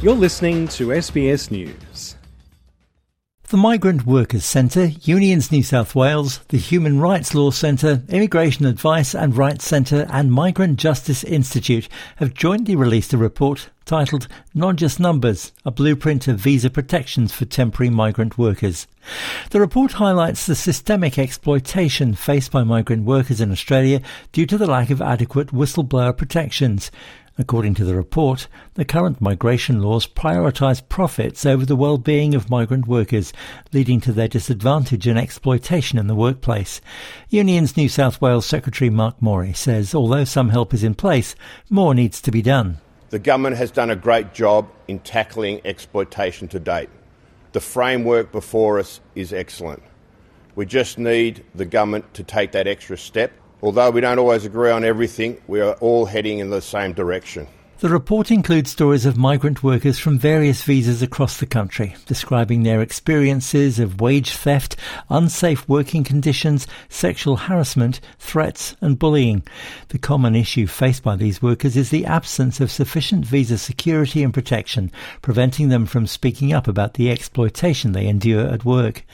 You're listening to SBS News. The Migrant Workers Centre, Unions New South Wales, the Human Rights Law Centre, Immigration Advice and Rights Centre, and Migrant Justice Institute have jointly released a report titled Not Just Numbers, a blueprint of visa protections for temporary migrant workers. The report highlights the systemic exploitation faced by migrant workers in Australia due to the lack of adequate whistleblower protections. According to the report, the current migration laws prioritise profits over the well-being of migrant workers, leading to their disadvantage and exploitation in the workplace. Unions New South Wales Secretary Mark Morey says although some help is in place, more needs to be done. The government has done a great job in tackling exploitation to date. The framework before us is excellent. We just need the government to take that extra step Although we don't always agree on everything, we are all heading in the same direction. The report includes stories of migrant workers from various visas across the country, describing their experiences of wage theft, unsafe working conditions, sexual harassment, threats, and bullying. The common issue faced by these workers is the absence of sufficient visa security and protection, preventing them from speaking up about the exploitation they endure at work.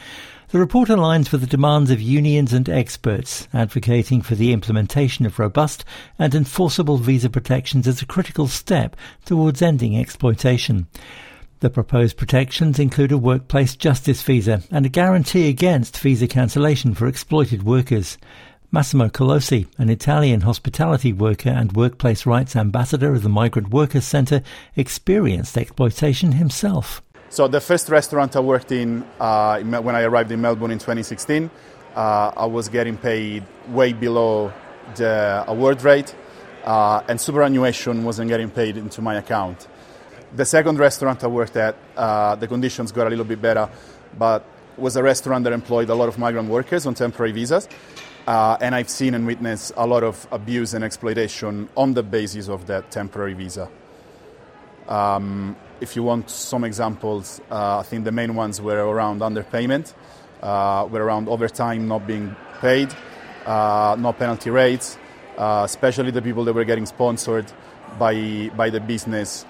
The report aligns with the demands of unions and experts, advocating for the implementation of robust and enforceable visa protections as a critical step towards ending exploitation. The proposed protections include a workplace justice visa and a guarantee against visa cancellation for exploited workers. Massimo Colosi, an Italian hospitality worker and workplace rights ambassador of the Migrant Workers Centre, experienced exploitation himself. So the first restaurant I worked in uh, when I arrived in Melbourne in 2016, uh, I was getting paid way below the award rate, uh, and superannuation wasn't getting paid into my account. The second restaurant I worked at, uh, the conditions got a little bit better, but was a restaurant that employed a lot of migrant workers on temporary visas. Uh, and I've seen and witnessed a lot of abuse and exploitation on the basis of that temporary visa. Um, if you want some examples, uh, I think the main ones were around underpayment, uh, were around overtime not being paid, uh, no penalty rates, uh, especially the people that were getting sponsored by, by the business,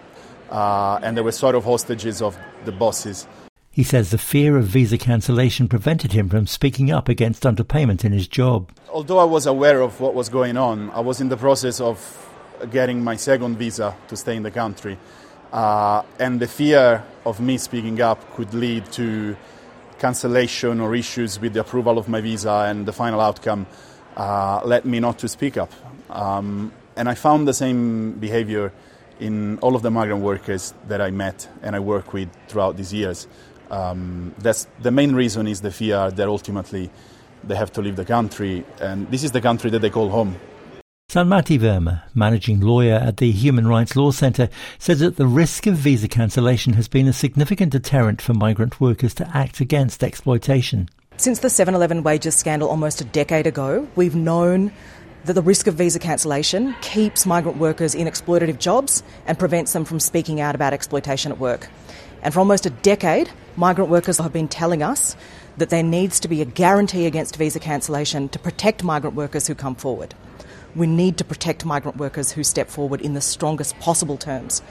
uh, and they were sort of hostages of the bosses. He says the fear of visa cancellation prevented him from speaking up against underpayment in his job. Although I was aware of what was going on, I was in the process of getting my second visa to stay in the country. Uh, and the fear of me speaking up could lead to cancellation or issues with the approval of my visa, and the final outcome uh, led me not to speak up. Um, and I found the same behavior in all of the migrant workers that I met and I work with throughout these years. Um, that's the main reason is the fear that ultimately they have to leave the country, and this is the country that they call home. Sanmati Verma, managing lawyer at the Human Rights Law Centre, says that the risk of visa cancellation has been a significant deterrent for migrant workers to act against exploitation. Since the 7 Eleven wages scandal almost a decade ago, we've known that the risk of visa cancellation keeps migrant workers in exploitative jobs and prevents them from speaking out about exploitation at work. And for almost a decade, migrant workers have been telling us that there needs to be a guarantee against visa cancellation to protect migrant workers who come forward. We need to protect migrant workers who step forward in the strongest possible terms.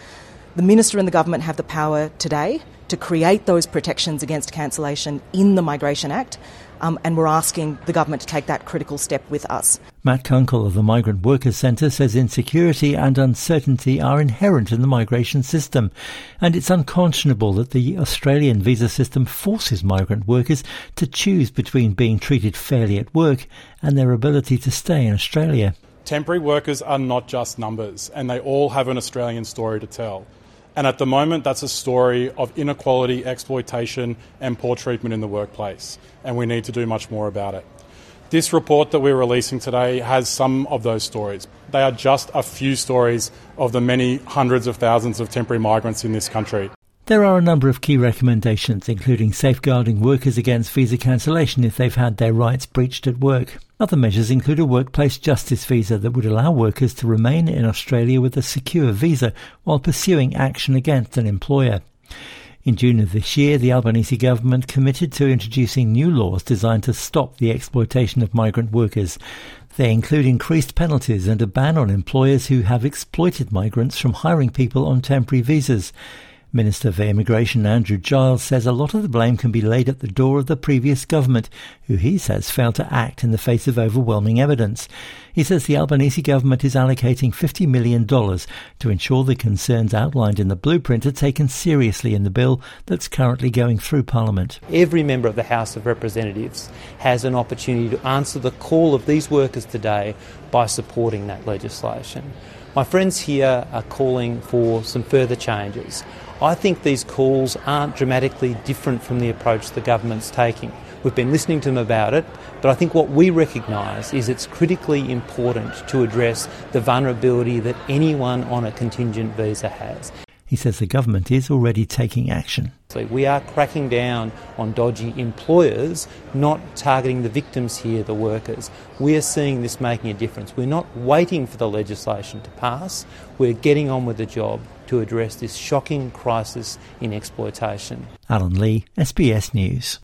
The Minister and the Government have the power today to create those protections against cancellation in the Migration Act, um, and we're asking the government to take that critical step with us. Matt Kunkel of the Migrant Workers Centre says insecurity and uncertainty are inherent in the migration system, and it's unconscionable that the Australian visa system forces migrant workers to choose between being treated fairly at work and their ability to stay in Australia. Temporary workers are not just numbers, and they all have an Australian story to tell. And at the moment, that's a story of inequality, exploitation, and poor treatment in the workplace. And we need to do much more about it. This report that we're releasing today has some of those stories. They are just a few stories of the many hundreds of thousands of temporary migrants in this country. There are a number of key recommendations, including safeguarding workers against visa cancellation if they've had their rights breached at work. Other measures include a workplace justice visa that would allow workers to remain in Australia with a secure visa while pursuing action against an employer. In June of this year, the Albanese government committed to introducing new laws designed to stop the exploitation of migrant workers. They include increased penalties and a ban on employers who have exploited migrants from hiring people on temporary visas. Minister for Immigration Andrew Giles says a lot of the blame can be laid at the door of the previous government, who he says failed to act in the face of overwhelming evidence. He says the Albanese government is allocating $50 million to ensure the concerns outlined in the blueprint are taken seriously in the bill that's currently going through Parliament. Every member of the House of Representatives has an opportunity to answer the call of these workers today by supporting that legislation. My friends here are calling for some further changes. I think these calls aren't dramatically different from the approach the government's taking. We've been listening to them about it, but I think what we recognise is it's critically important to address the vulnerability that anyone on a contingent visa has. He says the government is already taking action. We are cracking down on dodgy employers, not targeting the victims here, the workers. We are seeing this making a difference. We're not waiting for the legislation to pass, we're getting on with the job to address this shocking crisis in exploitation. Alan Lee, SBS News.